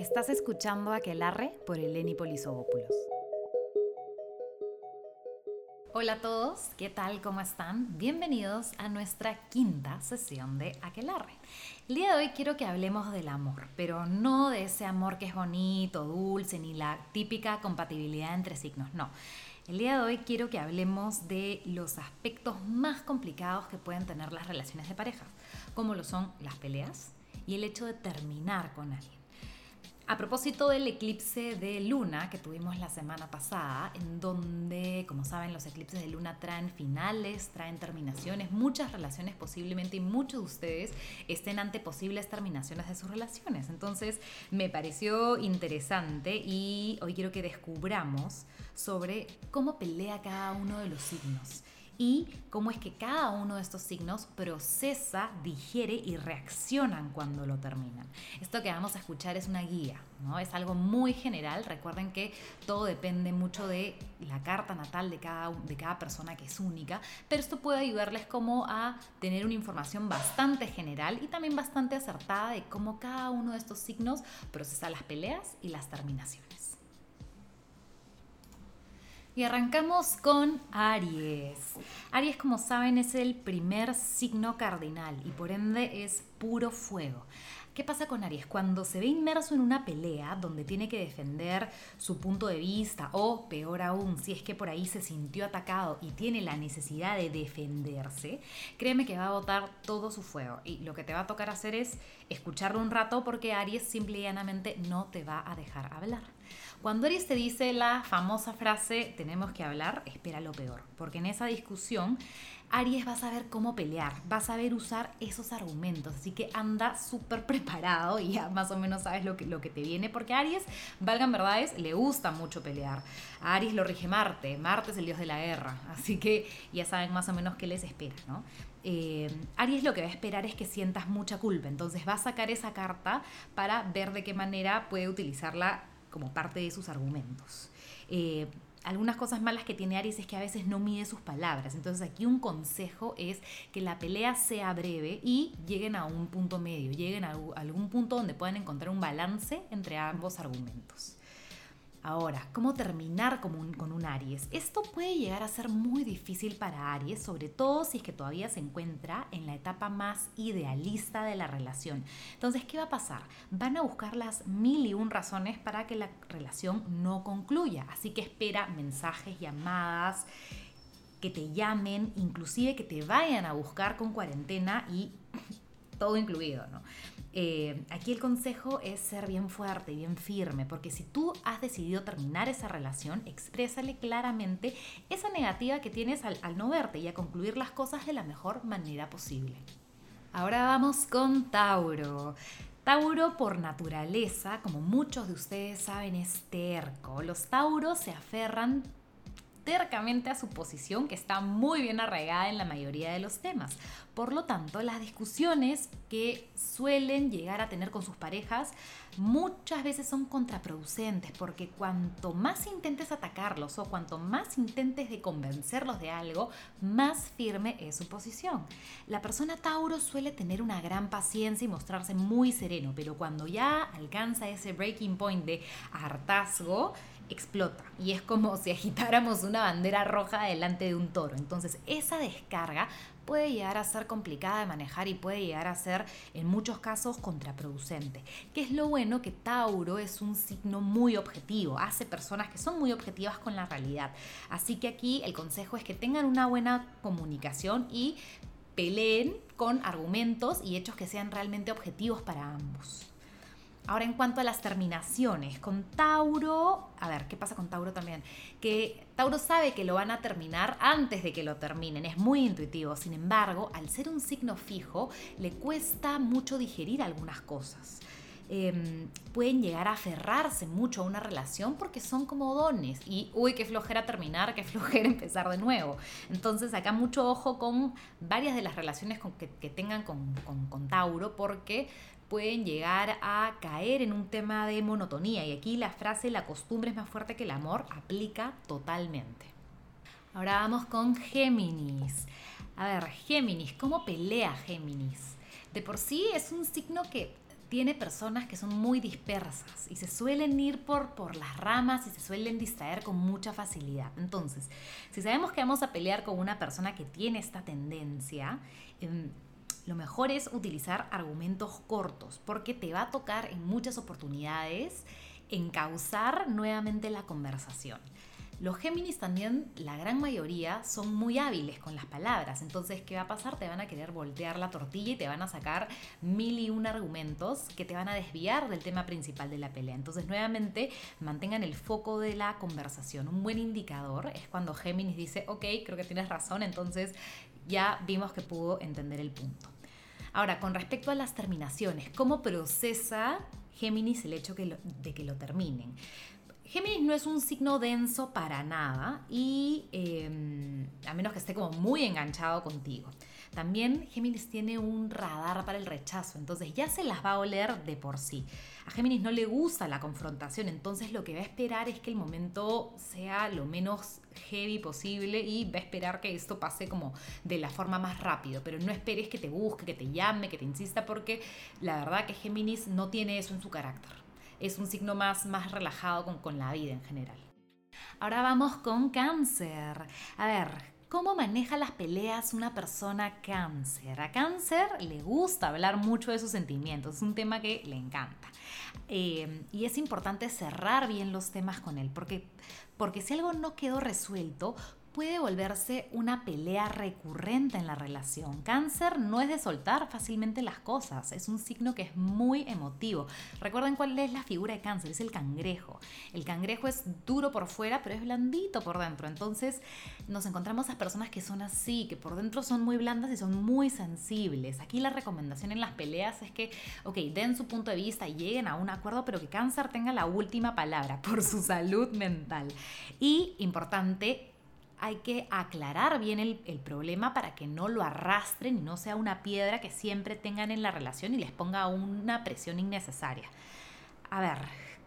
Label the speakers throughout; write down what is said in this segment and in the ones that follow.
Speaker 1: Estás escuchando Aquelarre por Eleni Polisobopoulos. Hola a todos, ¿qué tal? ¿Cómo están? Bienvenidos a nuestra quinta sesión de Aquelarre. El día de hoy quiero que hablemos del amor, pero no de ese amor que es bonito, dulce, ni la típica compatibilidad entre signos, no. El día de hoy quiero que hablemos de los aspectos más complicados que pueden tener las relaciones de pareja, como lo son las peleas y el hecho de terminar con alguien. A propósito del eclipse de luna que tuvimos la semana pasada, en donde, como saben, los eclipses de luna traen finales, traen terminaciones, muchas relaciones posiblemente y muchos de ustedes estén ante posibles terminaciones de sus relaciones. Entonces, me pareció interesante y hoy quiero que descubramos sobre cómo pelea cada uno de los signos y cómo es que cada uno de estos signos procesa, digiere y reaccionan cuando lo terminan. Esto que vamos a escuchar es una guía, ¿no? Es algo muy general. Recuerden que todo depende mucho de la carta natal de cada, de cada persona que es única, pero esto puede ayudarles como a tener una información bastante general y también bastante acertada de cómo cada uno de estos signos procesa las peleas y las terminaciones. Y arrancamos con Aries. Aries, como saben, es el primer signo cardinal y por ende es puro fuego. ¿Qué pasa con Aries? Cuando se ve inmerso en una pelea donde tiene que defender su punto de vista o, peor aún, si es que por ahí se sintió atacado y tiene la necesidad de defenderse, créeme que va a botar todo su fuego y lo que te va a tocar hacer es escucharlo un rato porque Aries simple y llanamente no te va a dejar hablar. Cuando Aries te dice la famosa frase tenemos que hablar, espera lo peor, porque en esa discusión Aries va a saber cómo pelear, va a saber usar esos argumentos, así que anda súper preparado y ya más o menos sabes lo que, lo que te viene, porque Aries, valgan verdades, le gusta mucho pelear. A Aries lo rige Marte, Marte es el dios de la guerra, así que ya saben más o menos qué les espera, ¿no? Eh, Aries lo que va a esperar es que sientas mucha culpa, entonces va a sacar esa carta para ver de qué manera puede utilizarla como parte de sus argumentos. Eh, algunas cosas malas que tiene Aries es que a veces no mide sus palabras. Entonces aquí un consejo es que la pelea sea breve y lleguen a un punto medio, lleguen a algún punto donde puedan encontrar un balance entre ambos argumentos. Ahora, ¿cómo terminar con un, Aries? Esto puede llegar a ser muy difícil para Aries, sobre todo si es que todavía se encuentra en la etapa más idealista de la relación. Entonces, ¿qué va a pasar? Van a buscar las mil y un razones para que la relación no concluya. Así que espera mensajes, llamadas, que te llamen, inclusive que te vayan a buscar con cuarentena y todo incluido, ¿no? Eh, aquí el consejo es ser bien fuerte, bien firme, porque si tú has decidido terminar esa relación, exprésale claramente esa negativa que tienes al, al no verte y a concluir las cosas de la mejor manera posible. Ahora vamos con Tauro. Tauro por naturaleza, como muchos de ustedes saben, es terco. Los Tauros se aferran tercamente a su posición que está muy bien arraigada en la mayoría de los temas. Por lo tanto, las discusiones que suelen llegar a tener con sus parejas muchas veces son contraproducentes porque cuanto más intentes atacarlos o cuanto más intentes de convencerlos de algo, más firme es su posición. La persona Tauro suele tener una gran paciencia y mostrarse muy sereno, pero cuando ya alcanza ese breaking point de hartazgo, explota y es como si agitáramos una bandera roja delante de un toro. Entonces esa descarga puede llegar a ser complicada de manejar y puede llegar a ser en muchos casos contraproducente. Que es lo bueno que Tauro es un signo muy objetivo, hace personas que son muy objetivas con la realidad. Así que aquí el consejo es que tengan una buena comunicación y peleen con argumentos y hechos que sean realmente objetivos para ambos. Ahora en cuanto a las terminaciones, con Tauro, a ver, ¿qué pasa con Tauro también? Que Tauro sabe que lo van a terminar antes de que lo terminen, es muy intuitivo, sin embargo, al ser un signo fijo, le cuesta mucho digerir algunas cosas. Em, pueden llegar a aferrarse mucho a una relación porque son como dones y uy, qué flojera terminar, qué flojera empezar de nuevo. Entonces acá mucho ojo con varias de las relaciones que, tengan con, con Tauro porque pueden llegar a caer en un tema de monotonía y aquí la frase la costumbre es más fuerte que el amor aplica totalmente. Ahora vamos con Géminis. A ver, Géminis, ¿cómo pelea Géminis? De por sí es un signo que tiene personas que son muy dispersas y se suelen ir por, por las ramas y se suelen distraer con mucha facilidad. Entonces, si sabemos que vamos a pelear con una persona que tiene esta tendencia, em, lo mejor es utilizar argumentos cortos porque te va a tocar en muchas oportunidades encauzar nuevamente la conversación. Los Géminis también, la gran mayoría, son muy hábiles con las palabras. Entonces, ¿qué va a pasar? Te van a querer voltear la tortilla y te van a sacar mil y un argumentos que te van a desviar del tema principal de la pelea. Entonces, nuevamente, mantengan el foco de la conversación. Un buen indicador es cuando Géminis dice, ok, creo que tienes razón, entonces ya vimos que pudo entender el punto. Ahora, con respecto a las terminaciones, ¿cómo procesa Géminis el hecho de que lo terminen? Géminis no es un signo denso para nada y em, a menos que esté como muy enganchado contigo. También Géminis tiene un radar para el rechazo, entonces ya se las va a oler de por sí. A Géminis no le gusta la confrontación, entonces lo que va a esperar es que el momento sea lo menos heavy posible y va a esperar que esto pase como de la forma más rápido, pero no esperes que te busque, que te llame, que te insista, porque la verdad que Géminis no tiene eso en su carácter es un signo más, más relajado con, con la vida en general. Ahora vamos con cáncer. A ver, ¿Cómo maneja las peleas una persona cáncer? A cáncer le gusta hablar mucho de sus sentimientos, es un tema que le encanta. Eh, y es importante cerrar bien los temas con él, porque, porque si algo no quedó resuelto, puede volverse una pelea recurrente en la relación. Cáncer no es de soltar fácilmente las cosas, es un signo que es muy emotivo. Recuerden cuál es la figura de cáncer, es el cangrejo. El cangrejo es duro por fuera, pero es blandito por dentro. Entonces nos encontramos a personas que son así, que por dentro son muy blandas y son muy sensibles. Aquí la recomendación en las peleas es que, ok, den su punto de vista y lleguen a un acuerdo, pero que cáncer tenga la última palabra por su salud mental. Y importante, hay que aclarar bien el, problema para que no lo arrastren y no sea una piedra que siempre tengan en la relación y les ponga una presión innecesaria. A ver,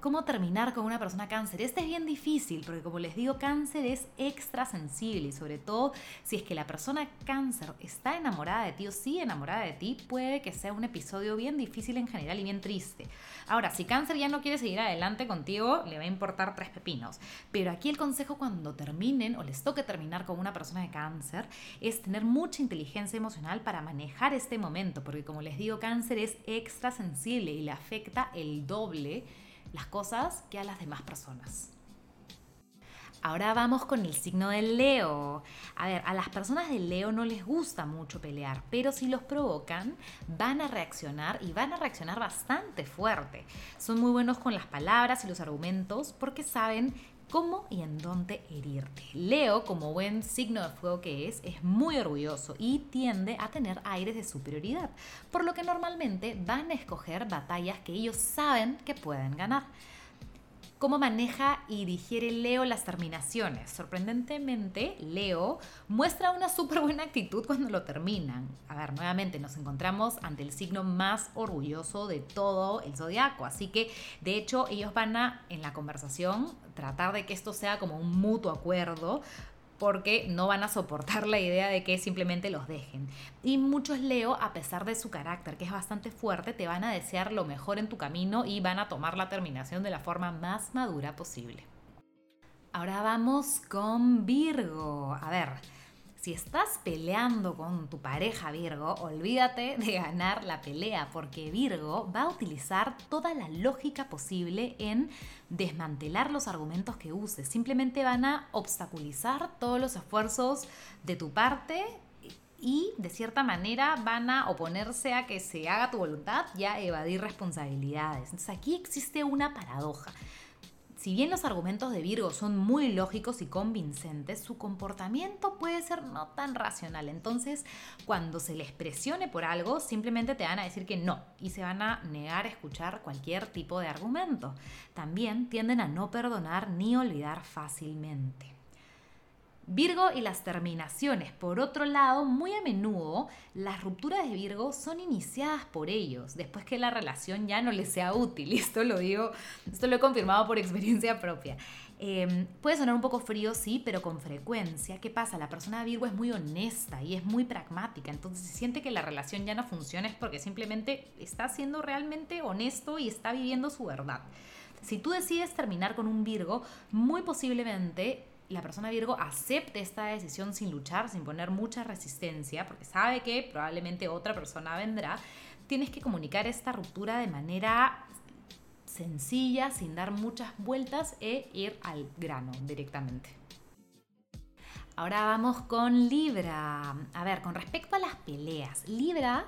Speaker 1: ¿Cómo terminar con una persona cáncer? Este es bien difícil porque como les digo, cáncer es extra sensible y sobre todo si es que la persona cáncer está enamorada de ti o sigue enamorada de ti, puede que sea un episodio bien difícil en general y bien triste. Ahora, si cáncer ya no quiere seguir adelante contigo, le va a importar tres pepinos. Pero aquí el consejo cuando terminen o les toque terminar con una persona de cáncer es tener mucha inteligencia emocional para manejar este momento, porque como les digo, cáncer es extra sensible y le afecta el doble las cosas que a las demás personas. Ahora vamos con el signo del Leo. A ver, a las personas del Leo no les gusta mucho pelear, pero si los provocan, van a reaccionar y van a reaccionar bastante fuerte. Son muy buenos con las palabras y los argumentos porque saben cómo y en dónde herirte. Leo, como buen signo de fuego que es, es muy orgulloso y tiende a tener aires de superioridad, por lo que normalmente van a escoger batallas que ellos saben que pueden ganar cómo maneja y digiere Leo las terminaciones. Sorprendentemente, Leo muestra una súper buena actitud cuando lo terminan. A ver, nuevamente nos encontramos ante el signo más orgulloso de todo el zodiaco. Así que, de hecho, ellos van a, en la conversación, tratar de que esto sea como un mutuo acuerdo porque no van a soportar la idea de que simplemente los dejen. Y muchos Leo, a pesar de su carácter, que es bastante fuerte, te van a desear lo mejor en tu camino y van a tomar la terminación de la forma más madura posible. Ahora vamos con Virgo. A ver, si estás peleando con tu pareja Virgo, olvídate de ganar la pelea porque Virgo va a utilizar toda la lógica posible en desmantelar los argumentos que uses. Simplemente van a obstaculizar todos los esfuerzos de tu parte y de cierta manera van a oponerse a que se haga tu voluntad y a evadir responsabilidades. Entonces aquí existe una paradoja. Si bien los argumentos de Virgo son muy lógicos y convincentes, su comportamiento puede ser no tan racional. Entonces, cuando se les presione por algo, simplemente te van a decir que no y se van a negar a escuchar cualquier tipo de argumento. También tienden a no perdonar ni olvidar fácilmente. Virgo y las terminaciones. Por otro lado, muy a menudo las rupturas de Virgo son iniciadas por ellos, después que la relación ya no les sea útil. Esto lo digo, esto lo he confirmado por experiencia propia. Em, puede sonar un poco frío, sí, pero con frecuencia. ¿Qué pasa? La persona de Virgo es muy honesta y es muy pragmática, entonces si siente que la relación ya no funciona es porque simplemente está siendo realmente honesto y está viviendo su verdad. Si tú decides terminar con un Virgo, muy posiblemente la persona Virgo acepte esta decisión sin luchar, sin poner mucha resistencia, porque sabe que probablemente otra persona vendrá, tienes que comunicar esta ruptura de manera sencilla, sin dar muchas vueltas e ir al grano directamente. Ahora vamos con Libra. A ver, con respecto a las peleas, Libra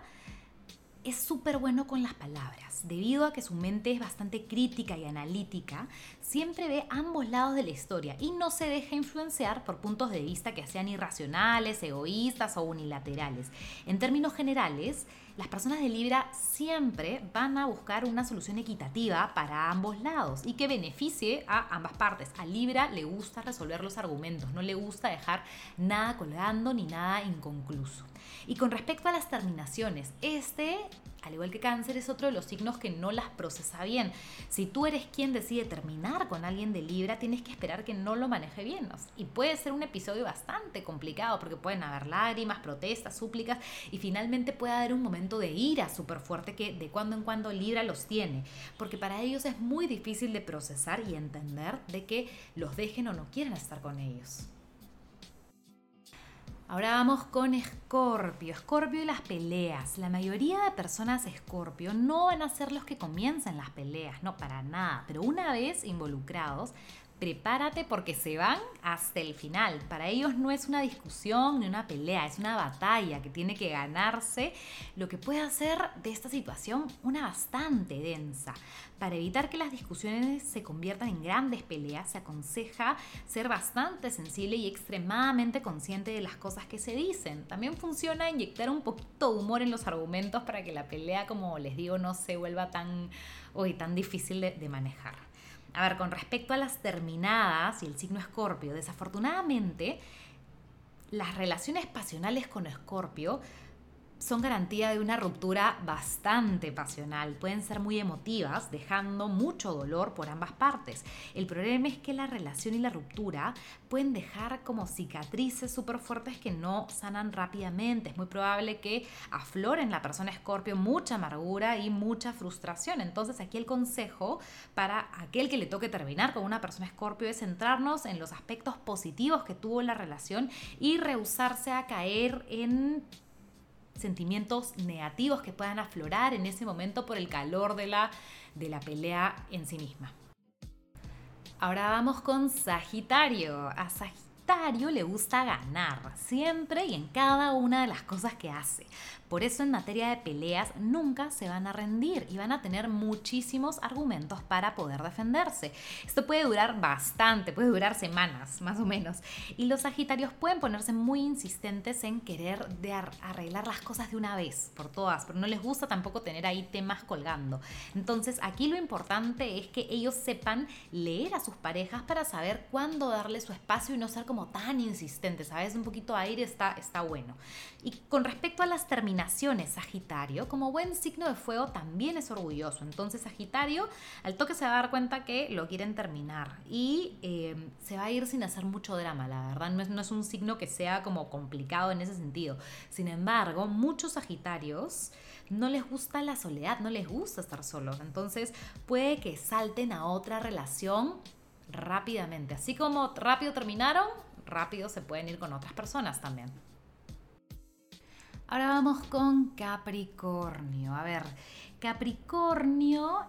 Speaker 1: es súper bueno con las palabras. Debido a que su mente es bastante crítica y analítica, siempre ve ambos lados de la historia y no se deja influenciar por puntos de vista que sean irracionales, egoístas o unilaterales. En términos generales, las personas de Libra siempre van a buscar una solución equitativa para ambos lados y que beneficie a ambas partes. A Libra le gusta resolver los argumentos, no le gusta dejar nada colgando ni nada inconcluso. Y con respecto a las terminaciones, este, al igual que cáncer, es otro de los signos que no las procesa bien. Si tú eres quien decide terminar con alguien de Libra, tienes que esperar que no lo maneje bien. Y puede ser un episodio bastante complicado porque pueden haber lágrimas, protestas, súplicas y finalmente puede haber un momento de ira súper fuerte que de cuando en cuando Libra los tiene. Porque para ellos es muy difícil de procesar y entender de que los dejen o no quieran estar con ellos. Ahora vamos con Escorpio. Escorpio y las peleas. La mayoría de personas Escorpio no van a ser los que comiencen las peleas, no para nada. Pero una vez involucrados, prepárate porque se van hasta el final. Para ellos no es una discusión ni una pelea, es una batalla que tiene que ganarse, lo que puede hacer de esta situación una bastante densa. Para evitar que las discusiones se conviertan en grandes peleas, se aconseja ser bastante sensible y extremadamente consciente de las cosas que se dicen. También funciona inyectar un poquito de humor en los argumentos para que la pelea, como les digo, no se vuelva tan, hoy, tan difícil de, de manejar. A ver, con respecto a las terminadas y el signo escorpio, desafortunadamente, las relaciones pasionales con escorpio son garantía de una ruptura bastante pasional. Pueden ser muy emotivas, dejando mucho dolor por ambas partes. El problema es que la relación y la ruptura pueden dejar como cicatrices súper fuertes que no sanan rápidamente. Es muy probable que aflore en la persona escorpio mucha amargura y mucha frustración. Entonces aquí el consejo para aquel que le toque terminar con una persona escorpio es centrarnos en los aspectos positivos que tuvo la relación y rehusarse a caer en sentimientos negativos que puedan aflorar en ese momento por el calor de la, de la pelea en sí misma. Ahora vamos con Sagitario. A Sagitario le gusta ganar, siempre y en cada una de las cosas que hace. Por eso en materia de peleas nunca se van a rendir y van a tener muchísimos argumentos para poder defenderse. Esto puede durar bastante, puede durar semanas más o menos. Y los Sagitarios pueden ponerse muy insistentes en querer de arreglar las cosas de una vez, por todas, pero no les gusta tampoco tener ahí temas colgando. Entonces aquí lo importante es que ellos sepan leer a sus parejas para saber cuándo darle su espacio y no ser como tan insistentes. Veces un poquito aire está, está bueno. Y con respecto a las terminaciones, Sagitario, como buen signo de fuego, también es orgulloso. Entonces, Sagitario, al toque se va a dar cuenta que lo quieren terminar y em, se va a ir sin hacer mucho drama, la verdad. No es, no es un signo que sea como complicado en ese sentido. Sin embargo, muchos Sagitarios no les gusta la soledad, no les gusta estar solos. Entonces, puede que salten a otra relación rápidamente. Así como rápido terminaron, rápido se pueden ir con otras personas también. Ahora vamos con Capricornio. A ver, Capricornio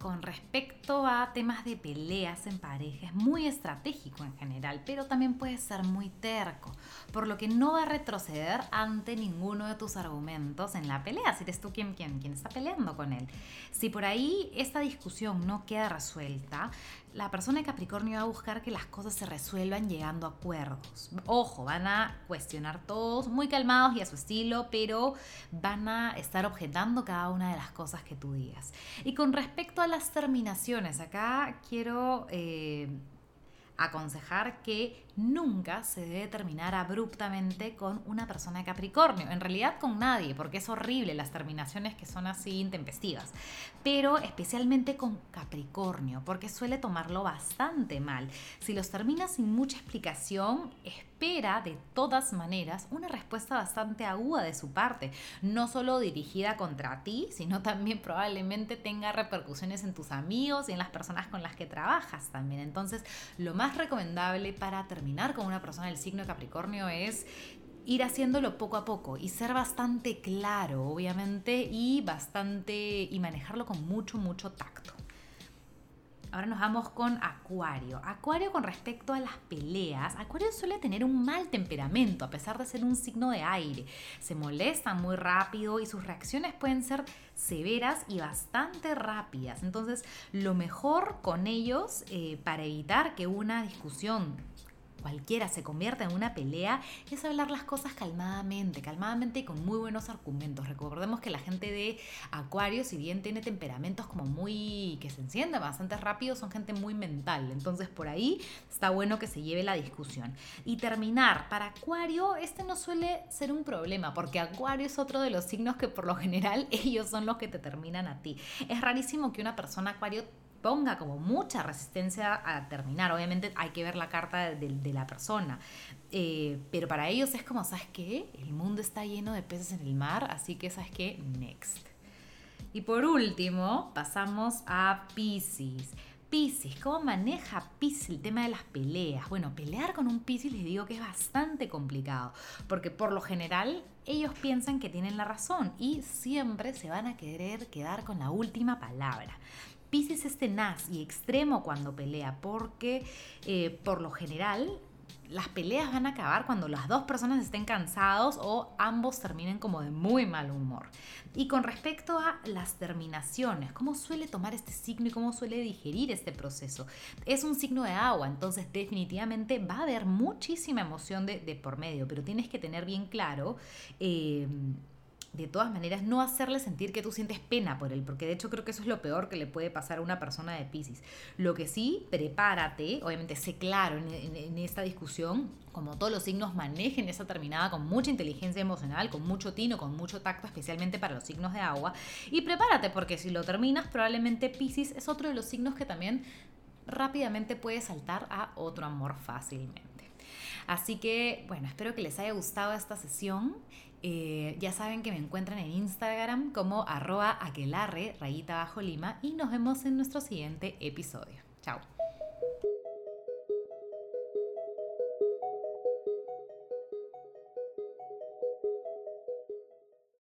Speaker 1: con respecto a temas de peleas en pareja es muy estratégico en general, pero también puede ser muy terco, por lo que no va a retroceder ante ninguno de tus argumentos en la pelea, si eres tú quien, quien, quien está peleando con él. Si por ahí esta discusión no queda resuelta, la persona de Capricornio va a buscar que las cosas se resuelvan llegando a acuerdos. Ojo, van a cuestionar todos muy calmados y a su estilo, pero van a estar objetando cada una de las cosas que tú digas. Y con respecto a las terminaciones, acá quiero... Eh, aconsejar que nunca se debe terminar abruptamente con una persona de Capricornio. En realidad con nadie, porque es horrible las terminaciones que son así intempestivas. Pero especialmente con Capricornio, porque suele tomarlo bastante mal. Si los terminas sin mucha explicación, espera de todas maneras una respuesta bastante aguda de su parte, no solo dirigida contra ti, sino también probablemente tenga repercusiones en tus amigos y en las personas con las que trabajas también. Entonces, lo más recomendable para terminar con una persona del signo de Capricornio es ir haciéndolo poco a poco y ser bastante claro, obviamente, y bastante y manejarlo con mucho mucho tacto. Ahora nos vamos con Acuario. Acuario con respecto a las peleas, Acuario suele tener un mal temperamento a pesar de ser un signo de aire. Se molesta muy rápido y sus reacciones pueden ser severas y bastante rápidas. Entonces, lo mejor con ellos eh, para evitar que una discusión cualquiera se convierta en una pelea es hablar las cosas calmadamente, calmadamente y con muy buenos argumentos. Recordemos que la gente de Acuario, si bien tiene temperamentos como muy que se encienden bastante rápido, son gente muy mental. Entonces por ahí está bueno que se lleve la discusión. Y terminar, para Acuario este no suele ser un problema, porque Acuario es otro de los signos que por lo general ellos son los que te terminan a ti. Es rarísimo que una persona Acuario ponga como mucha resistencia a terminar. Obviamente hay que ver la carta de, la persona. Eh, pero para ellos es como, ¿sabes qué? El mundo está lleno de peces en el mar, así que, ¿sabes qué? Next. Y por último, pasamos a Pisces. Pisces, ¿cómo maneja Pisces el tema de las peleas? Bueno, pelear con un Pisces les digo que es bastante complicado, porque por lo general ellos piensan que tienen la razón y siempre se van a querer quedar con la última palabra. Pisces es tenaz y extremo cuando pelea, porque eh, por lo general las peleas van a acabar cuando las dos personas estén cansados o ambos terminen como de muy mal humor. Y con respecto a las terminaciones, ¿cómo suele tomar este signo y cómo suele digerir este proceso? Es un signo de agua, entonces definitivamente va a haber muchísima emoción de, por medio, pero tienes que tener bien claro eh, de todas maneras no hacerle sentir que tú sientes pena por él, porque de hecho creo que eso es lo peor que le puede pasar a una persona de Pisces. Lo que sí, prepárate, obviamente sé claro en, esta discusión, como todos los signos manejen esa terminada con mucha inteligencia emocional, con mucho tino, con mucho tacto, especialmente para los signos de agua, y prepárate porque si lo terminas, probablemente Pisces es otro de los signos que también rápidamente puede saltar a otro amor fácilmente. Así que, bueno, espero que les haya gustado esta sesión eh, ya saben que me encuentran en Instagram como arroba aquelarre, rayita bajo lima, y nos vemos en nuestro siguiente episodio. Chao.